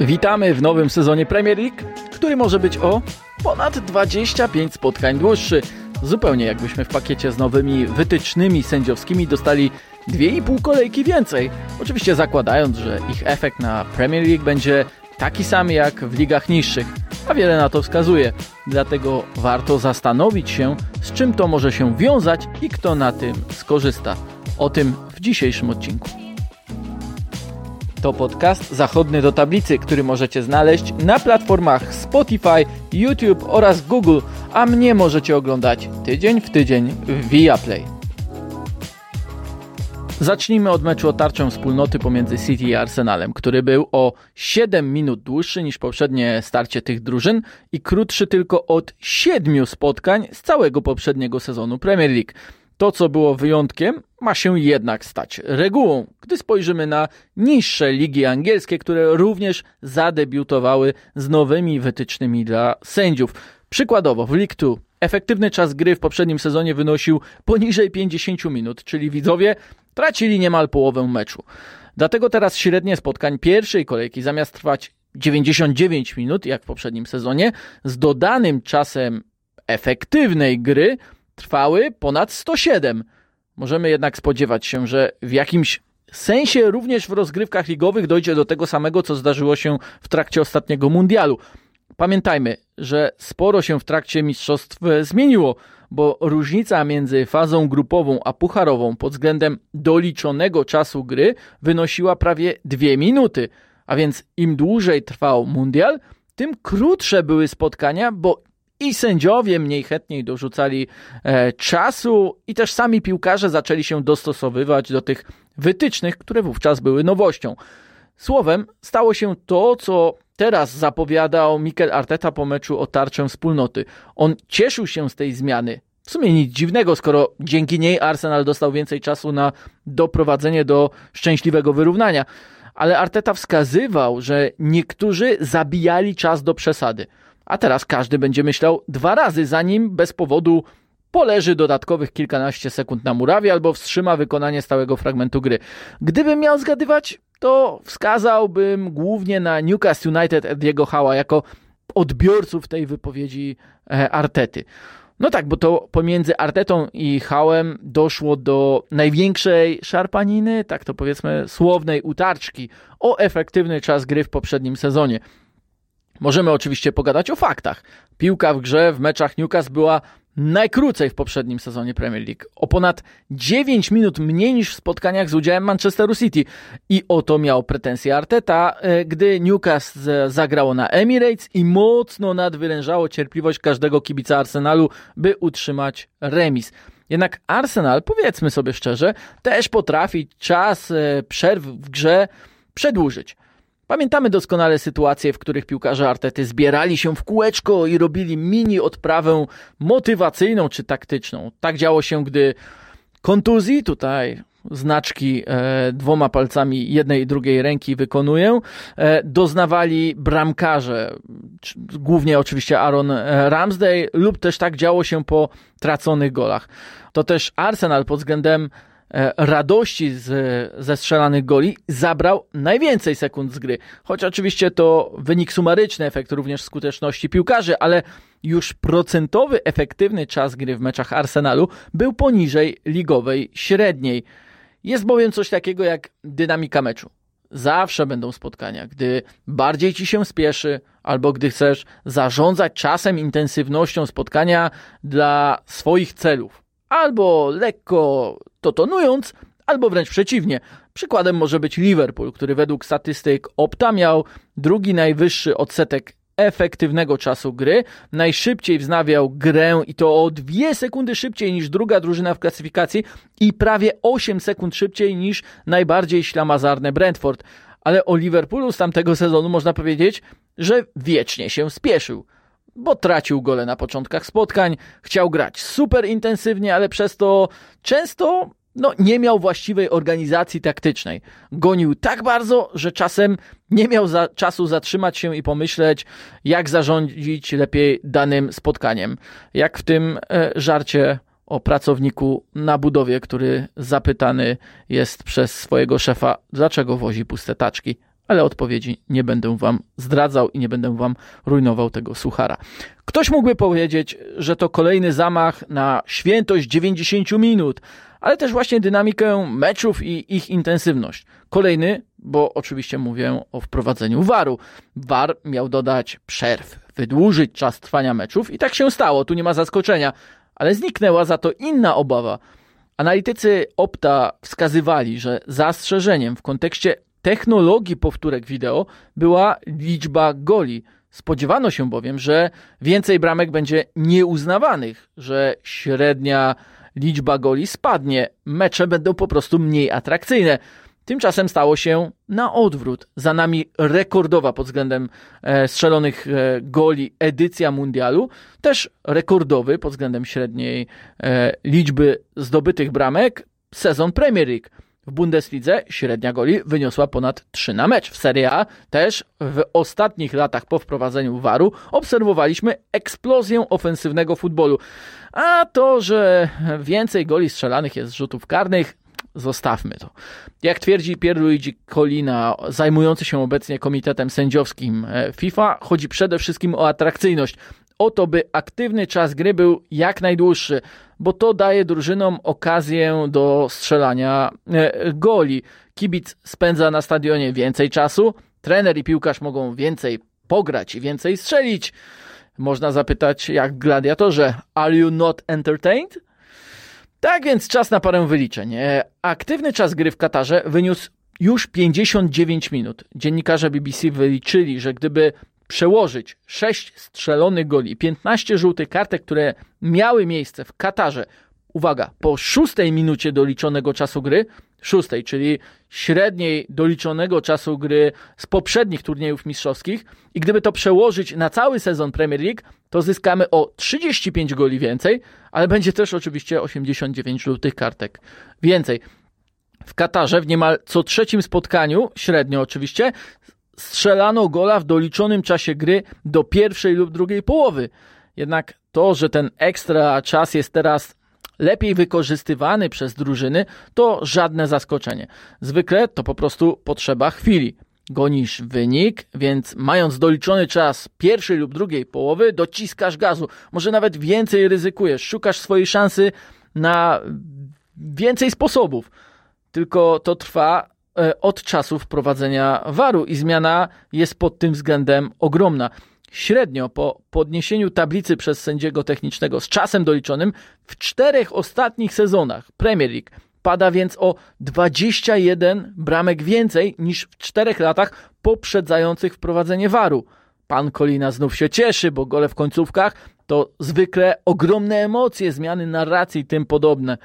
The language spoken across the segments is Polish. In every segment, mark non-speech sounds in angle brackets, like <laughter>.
Witamy w nowym sezonie Premier League, który może być o ponad 25 spotkań dłuższy. Zupełnie jakbyśmy w pakiecie z nowymi wytycznymi sędziowskimi dostali 2,5 kolejki więcej. Oczywiście zakładając, że ich efekt na Premier League będzie taki sam jak w ligach niższych, a wiele na to wskazuje. Dlatego warto zastanowić się, z czym to może się wiązać i kto na tym skorzysta. O tym w dzisiejszym odcinku. To podcast zachodny do tablicy, który możecie znaleźć na platformach Spotify, YouTube oraz Google, a mnie możecie oglądać tydzień w tydzień w Viaplay. Zacznijmy od meczu o tarczę wspólnoty pomiędzy City i Arsenalem, który był o 7 minut dłuższy niż poprzednie starcie tych drużyn i krótszy tylko od 7 spotkań z całego poprzedniego sezonu Premier League. To, co było wyjątkiem, ma się jednak stać regułą, gdy spojrzymy na niższe ligi angielskie, które również zadebiutowały z nowymi wytycznymi dla sędziów. Przykładowo w League 2 efektywny czas gry w poprzednim sezonie wynosił poniżej 50 minut, czyli widzowie tracili niemal połowę meczu. Dlatego teraz średnie spotkań pierwszej kolejki zamiast trwać 99 minut, jak w poprzednim sezonie, z dodanym czasem efektywnej gry trwały ponad 107. Możemy jednak spodziewać się, że w jakimś sensie również w rozgrywkach ligowych dojdzie do tego samego, co zdarzyło się w trakcie ostatniego mundialu. Pamiętajmy, że sporo się w trakcie mistrzostw zmieniło, bo różnica między fazą grupową a pucharową pod względem doliczonego czasu gry wynosiła prawie dwie minuty. A więc im dłużej trwał mundial, tym krótsze były spotkania, bo i sędziowie mniej chętniej dorzucali e, czasu, i też sami piłkarze zaczęli się dostosowywać do tych wytycznych, które wówczas były nowością. Słowem, stało się to, co teraz zapowiadał Mikel Arteta po meczu o tarczę wspólnoty. On cieszył się z tej zmiany. W sumie nic dziwnego, skoro dzięki niej Arsenal dostał więcej czasu na doprowadzenie do szczęśliwego wyrównania. Ale Arteta wskazywał, że niektórzy zabijali czas do przesady. A teraz każdy będzie myślał dwa razy, zanim bez powodu poleży dodatkowych kilkanaście sekund na murawie albo wstrzyma wykonanie stałego fragmentu gry. Gdybym miał zgadywać, to wskazałbym głównie na Newcastle United Ediego Hała jako odbiorców tej wypowiedzi e, Artety. No tak, bo to pomiędzy Artetą i Hałem doszło do największej szarpaniny, tak to powiedzmy, słownej utarczki o efektywny czas gry w poprzednim sezonie. Możemy oczywiście pogadać o faktach. Piłka w grze w meczach Newcastle była najkrócej w poprzednim sezonie Premier League. O ponad 9 minut mniej niż w spotkaniach z udziałem Manchesteru City. I o to miał pretensje Arteta, e, gdy Newcastle zagrało na Emirates i mocno nadwyrężało cierpliwość każdego kibica Arsenalu, by utrzymać remis. Jednak Arsenal, powiedzmy sobie szczerze, też potrafi czas e, przerw w grze przedłużyć. Pamiętamy doskonale sytuacje, w których piłkarze Artety zbierali się w kółeczko i robili mini odprawę motywacyjną czy taktyczną. Tak działo się, gdy kontuzji, tutaj znaczki e, dwoma palcami jednej i drugiej ręki wykonuję, e, doznawali bramkarze, głównie oczywiście Aaron e, Ramsdale, lub też tak działo się po traconych golach. To też Arsenal pod względem radości z, ze strzelanych goli zabrał najwięcej sekund z gry. Choć oczywiście to wynik sumaryczny, efekt również skuteczności piłkarzy, ale już procentowy efektywny czas gry w meczach Arsenalu był poniżej ligowej średniej. Jest bowiem coś takiego jak dynamika meczu. Zawsze będą spotkania, gdy bardziej ci się spieszy, albo gdy chcesz zarządzać czasem, intensywnością spotkania dla swoich celów albo lekko to tonując, albo wręcz przeciwnie. Przykładem może być Liverpool, który według statystyk Opta miał drugi najwyższy odsetek efektywnego czasu gry, najszybciej wznawiał grę i to o dwie sekundy szybciej niż druga drużyna w klasyfikacji i prawie 8 sekund szybciej niż najbardziej ślamazarne Brentford. Ale o Liverpoolu z tamtego sezonu można powiedzieć, że wiecznie się spieszył bo tracił gole na początkach spotkań, chciał grać super intensywnie, ale przez to często no, nie miał właściwej organizacji taktycznej. Gonił tak bardzo, że czasem nie miał za, czasu zatrzymać się i pomyśleć, jak zarządzić lepiej danym spotkaniem. Jak w tym e, żarcie o pracowniku na budowie, który zapytany jest przez swojego szefa, dlaczego wozi puste taczki ale odpowiedzi nie będę wam zdradzał i nie będę wam rujnował tego suchara. Ktoś mógłby powiedzieć, że to kolejny zamach na świętość 90 minut, ale też właśnie dynamikę meczów i ich intensywność. Kolejny, bo oczywiście mówię o wprowadzeniu waru. War miał dodać przerw, wydłużyć czas trwania meczów i tak się stało, tu nie ma zaskoczenia, ale zniknęła za to inna obawa. Analitycy Opta wskazywali, że zastrzeżeniem w kontekście technologii powtórek wideo była liczba goli. Spodziewano się bowiem, że więcej bramek będzie nieuznawanych, że średnia liczba goli spadnie, mecze będą po prostu mniej atrakcyjne. Tymczasem stało się na odwrót. Za nami rekordowa pod względem e, strzelonych e, goli edycja mundialu, też rekordowy pod względem średniej e, liczby zdobytych bramek sezon Premier League. W Bundeslidze średnia goli wyniosła ponad 3 na mecz. W Serie A też w ostatnich latach po wprowadzeniu waru obserwowaliśmy eksplozję ofensywnego futbolu. A to, że więcej goli strzelanych jest z rzutów karnych, zostawmy to. Jak twierdzi Pierluigi Colina, zajmujący się obecnie komitetem sędziowskim e, FIFA, chodzi przede wszystkim o atrakcyjność. O to, by aktywny czas gry był jak najdłuższy, bo to daje drużynom okazję do strzelania e, goli. Kibic spędza na stadionie więcej czasu, trener i piłkarz mogą więcej pograć i więcej strzelić. Można zapytać, jak gladiatorze, are you not entertained? Tak więc czas na parę wyliczeń. E, aktywny czas gry w Katarze wyniósł już 59 minut. Dziennikarze BBC wyliczyli, że gdyby przełożyć 6 strzelonych goli i 15 żółtych kartek, które miały miejsce w Katarze, uwaga, po szóstej minucie doliczonego czasu gry, szóstej, czyli średniej doliczonego czasu gry z poprzednich turniejów mistrzowskich i gdyby to przełożyć na cały sezon Premier League, to zyskamy o 35 goli więcej, ale będzie też oczywiście 89 żółtych kartek więcej. W Katarze w niemal co trzecim spotkaniu, średnio oczywiście, strzelano gola w doliczonym czasie gry do pierwszej lub drugiej połowy. Jednak to, że ten ekstra czas jest teraz lepiej wykorzystywany przez drużyny, to żadne zaskoczenie. Zwykle to po prostu potrzeba chwili. Gonisz wynik, więc mając doliczony czas pierwszej lub drugiej połowy, dociskasz gazu. Może nawet więcej ryzykujesz, szukasz swojej szansy na więcej sposobów. Tylko to trwa od czasu wprowadzenia waru i zmiana jest pod tym względem ogromna. Średnio po podniesieniu tablicy przez sędziego technicznego z czasem doliczonym w czterech ostatnich sezonach Premier League pada więc o 21 bramek więcej niż w czterech latach poprzedzających wprowadzenie waru. Pan Kolina znów się cieszy, bo gole w końcówkach to zwykle ogromne emocje, zmiany narracji i tym podobne.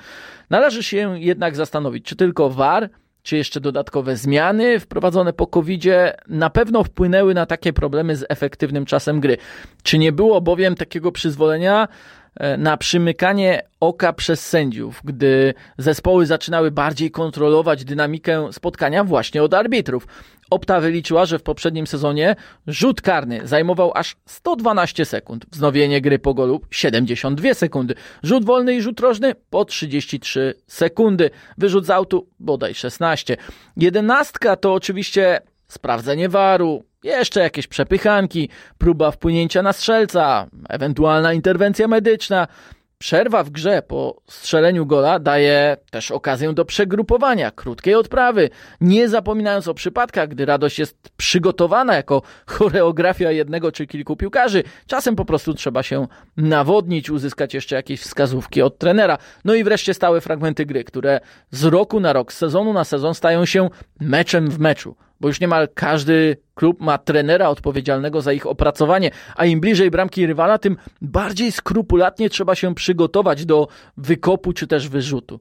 Należy się jednak zastanowić, czy tylko war czy jeszcze dodatkowe zmiany wprowadzone po covid na pewno wpłynęły na takie problemy z efektywnym czasem gry. Czy nie było bowiem takiego przyzwolenia e, na przymykanie oka przez sędziów, gdy zespoły zaczynały bardziej kontrolować dynamikę spotkania właśnie od arbitrów. Opta wyliczyła, że w poprzednim sezonie rzut karny zajmował aż 112 sekund, wznowienie gry po golu 72 sekundy, rzut wolny i rzut rożny po 33 sekundy, wyrzut z autu bodaj 16. Jedenastka to oczywiście sprawdzenie waru, jeszcze jakieś przepychanki, próba wpłynięcia na strzelca, ewentualna interwencja medyczna, Przerwa w grze po strzeleniu gola daje też okazję do przegrupowania, krótkiej odprawy, nie zapominając o przypadkach, gdy radość jest przygotowana jako <laughs> choreografia jednego czy kilku piłkarzy. Czasem po prostu trzeba się nawodnić, uzyskać jeszcze jakieś wskazówki od trenera. No i wreszcie stałe fragmenty gry, które z roku na rok, z sezonu na sezon stają się meczem w meczu bo już niemal każdy klub ma trenera odpowiedzialnego za ich opracowanie, a im bliżej bramki rywala, tym bardziej skrupulatnie trzeba się przygotować do wykopu czy też wyrzutu.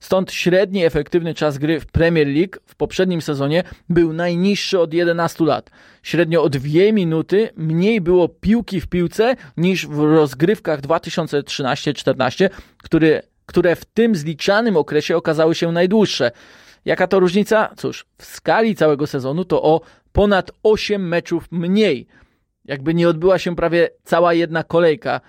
Stąd średni efektywny czas gry w Premier League w poprzednim sezonie był najniższy od 11 lat. Średnio o 2 minuty mniej było piłki w piłce niż w rozgrywkach 2013-14, które, które w tym zliczanym okresie okazały się najdłuższe. Jaka to różnica? Cóż, w skali całego sezonu to o ponad 8 meczów mniej. Jakby nie odbyła się prawie cała jedna kolejka.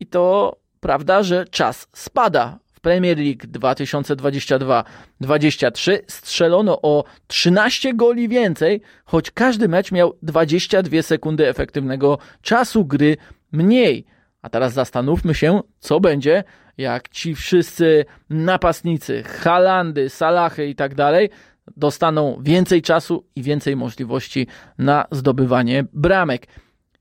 I to prawda, że czas spada w Premier League 2022-23 strzelono o 13 goli więcej, choć każdy mecz miał 22 sekundy efektywnego czasu gry mniej. A teraz zastanówmy się, co będzie, jak ci wszyscy napastnicy, Halandy, Salachy i tak dalej dostaną więcej czasu i więcej możliwości na zdobywanie bramek.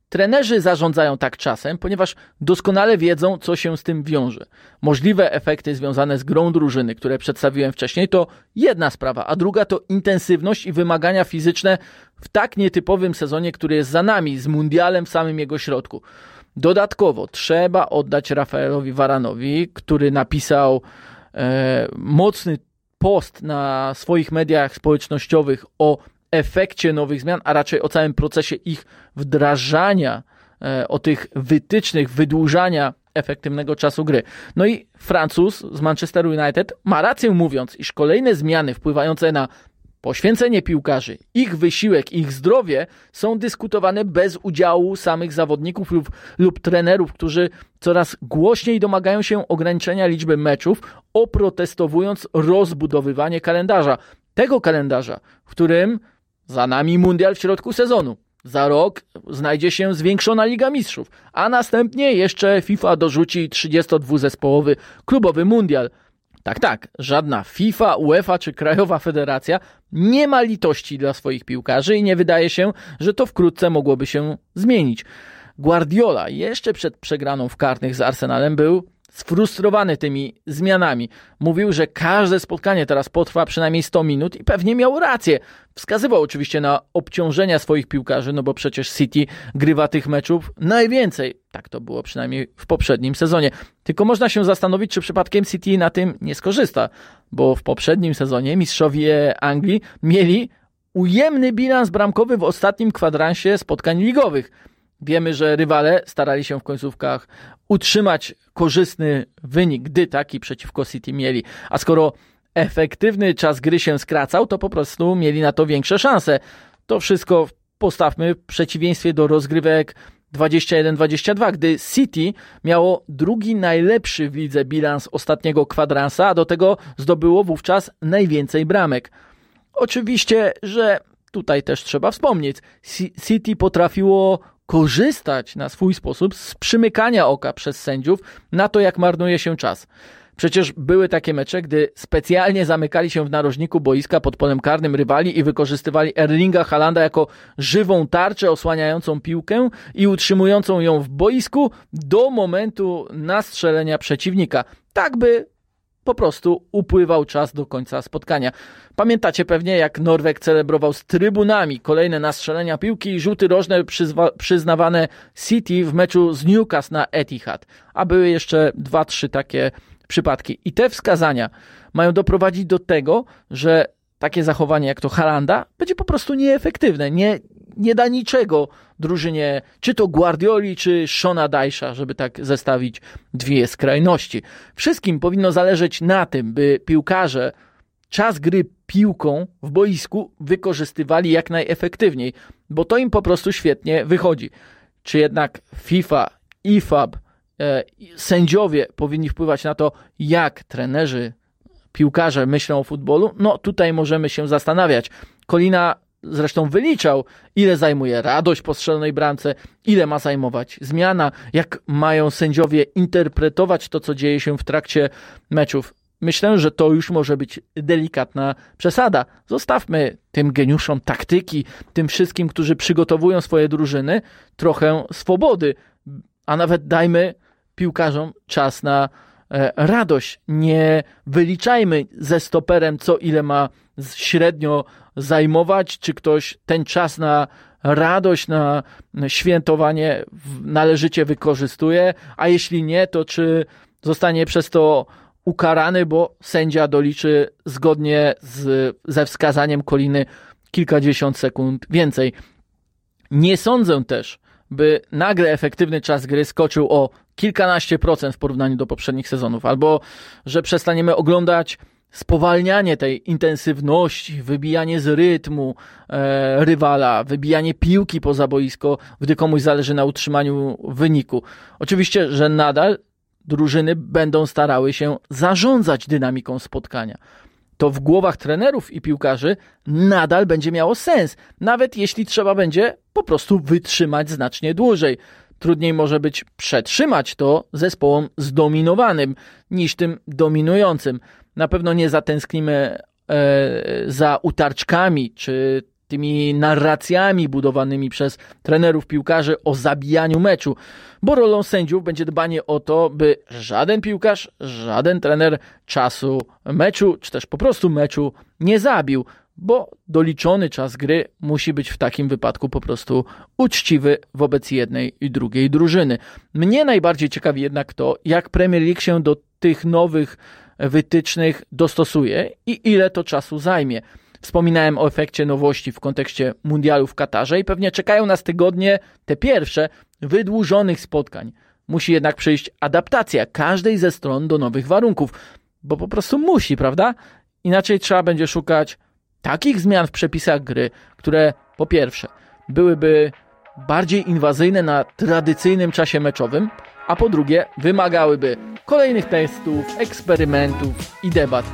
Trenerzy zarządzają tak czasem, ponieważ doskonale wiedzą, co się z tym wiąże. Możliwe efekty związane z grą drużyny, które przedstawiłem wcześniej, to jedna sprawa, a druga to intensywność i wymagania fizyczne w tak nietypowym sezonie, który jest za nami, z mundialem w samym jego środku. Dodatkowo trzeba oddać Rafaelowi Waranowi, który napisał e, mocny post na swoich mediach społecznościowych o efekcie nowych zmian, a raczej o całym procesie ich wdrażania, e, o tych wytycznych, wydłużania efektywnego czasu gry. No i Francuz z Manchester United ma rację mówiąc, iż kolejne zmiany wpływające na poświęcenie piłkarzy, ich wysiłek, ich zdrowie są dyskutowane bez udziału samych zawodników lub, lub trenerów, którzy coraz głośniej domagają się ograniczenia liczby meczów, oprotestowując rozbudowywanie kalendarza. Tego kalendarza, w którym za nami mundial w środku sezonu. Za rok znajdzie się zwiększona Liga Mistrzów, a następnie jeszcze FIFA dorzuci 32-zespołowy klubowy mundial. Tak, tak, żadna FIFA, UEFA czy Krajowa Federacja nie ma litości dla swoich piłkarzy i nie wydaje się, że to wkrótce mogłoby się zmienić. Guardiola jeszcze przed przegraną w karnych z Arsenalem był sfrustrowany tymi zmianami. Mówił, że każde spotkanie teraz potrwa przynajmniej 100 minut i pewnie miał rację. Wskazywał oczywiście na obciążenia swoich piłkarzy, no bo przecież City grywa tych meczów najwięcej. Tak to było przynajmniej w poprzednim sezonie. Tylko można się zastanowić, czy przypadkiem City na tym nie skorzysta, bo w poprzednim sezonie mistrzowie Anglii mieli ujemny bilans bramkowy w ostatnim kwadransie spotkań ligowych. Wiemy, że rywale starali się w końcówkach utrzymać korzystny wynik, gdy taki przeciwko City mieli. A skoro efektywny czas gry się skracał, to po prostu mieli na to większe szanse. To wszystko postawmy w przeciwieństwie do rozgrywek 21-22, gdy City miało drugi najlepszy w lidze bilans ostatniego kwadransa, a do tego zdobyło wówczas najwięcej bramek. Oczywiście, że tutaj też trzeba wspomnieć, City potrafiło korzystać na swój sposób z przymykania oka przez sędziów na to, jak marnuje się czas. Przecież były takie mecze, gdy specjalnie zamykali się w narożniku boiska pod polem karnym rywali i wykorzystywali Erlinga Halanda jako żywą tarczę osłaniającą piłkę i utrzymującą ją w boisku do momentu nastrzelenia przeciwnika. Tak by po prostu upływał czas do końca spotkania. Pamiętacie pewnie, jak Norweg celebrował z trybunami kolejne nastrzelenia piłki i rzuty rożne przyznawane City w meczu z Newcastle na Etihad. A były jeszcze dwa, trzy takie przypadki. I te wskazania mają doprowadzić do tego, że takie zachowanie jak to Halanda będzie po prostu nieefektywne, nie, nie da niczego drużynie, czy to Guardioli, czy Shona Dajsza, żeby tak zestawić dwie skrajności. Wszystkim powinno zależeć na tym, by piłkarze czas gry piłką w boisku wykorzystywali jak najefektywniej, bo to im po prostu świetnie wychodzi. Czy jednak FIFA, IFAB, e, sędziowie powinni wpływać na to, jak trenerzy, piłkarze myślą o futbolu? No tutaj możemy się zastanawiać. Kolina zresztą wyliczał, ile zajmuje radość po strzelonej bramce, ile ma zajmować zmiana, jak mają sędziowie interpretować to, co dzieje się w trakcie meczów. Myślę, że to już może być delikatna przesada. Zostawmy tym geniuszom taktyki, tym wszystkim, którzy przygotowują swoje drużyny, trochę swobody, a nawet dajmy piłkarzom czas na e, radość. Nie wyliczajmy ze stoperem, co ile ma średnio zajmować, czy ktoś ten czas na radość, na świętowanie należycie wykorzystuje, a jeśli nie, to czy zostanie przez to ukarany, bo sędzia doliczy zgodnie z, ze wskazaniem Koliny kilkadziesiąt sekund więcej. Nie sądzę też, by nagle efektywny czas gry skoczył o kilkanaście procent w porównaniu do poprzednich sezonów, albo że przestaniemy oglądać spowalnianie tej intensywności, wybijanie z rytmu e, rywala, wybijanie piłki poza boisko, gdy komuś zależy na utrzymaniu wyniku. Oczywiście, że nadal drużyny będą starały się zarządzać dynamiką spotkania. To w głowach trenerów i piłkarzy nadal będzie miało sens, nawet jeśli trzeba będzie po prostu wytrzymać znacznie dłużej. Trudniej może być przetrzymać to zespołom zdominowanym niż tym dominującym. Na pewno nie zatęsknimy e, za utarczkami czy tymi narracjami budowanymi przez trenerów piłkarzy o zabijaniu meczu, bo rolą sędziów będzie dbanie o to, by żaden piłkarz, żaden trener czasu meczu, czy też po prostu meczu nie zabił, bo doliczony czas gry musi być w takim wypadku po prostu uczciwy wobec jednej i drugiej drużyny. Mnie najbardziej ciekawi jednak to, jak Premier League się do tych nowych wytycznych dostosuje i ile to czasu zajmie. Wspominałem o efekcie nowości w kontekście mundialu w Katarze i pewnie czekają nas tygodnie, te pierwsze, wydłużonych spotkań. Musi jednak przyjść adaptacja każdej ze stron do nowych warunków, bo po prostu musi, prawda? Inaczej trzeba będzie szukać takich zmian w przepisach gry, które po pierwsze byłyby bardziej inwazyjne na tradycyjnym czasie meczowym, a po drugie wymagałyby kolejnych testów, eksperymentów i debat.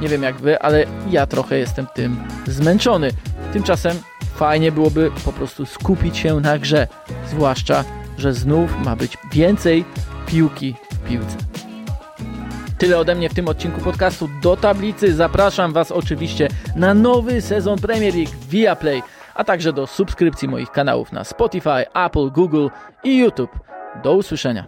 Nie wiem jak wy, ale ja trochę jestem tym zmęczony. Tymczasem fajnie byłoby po prostu skupić się na grze, zwłaszcza, że znów ma być więcej piłki w piłce. Tyle ode mnie w tym odcinku podcastu. Do tablicy zapraszam Was oczywiście na nowy sezon Premier League via Play, a także do subskrypcji moich kanałów na Spotify, Apple, Google i YouTube. Do usłyszenia.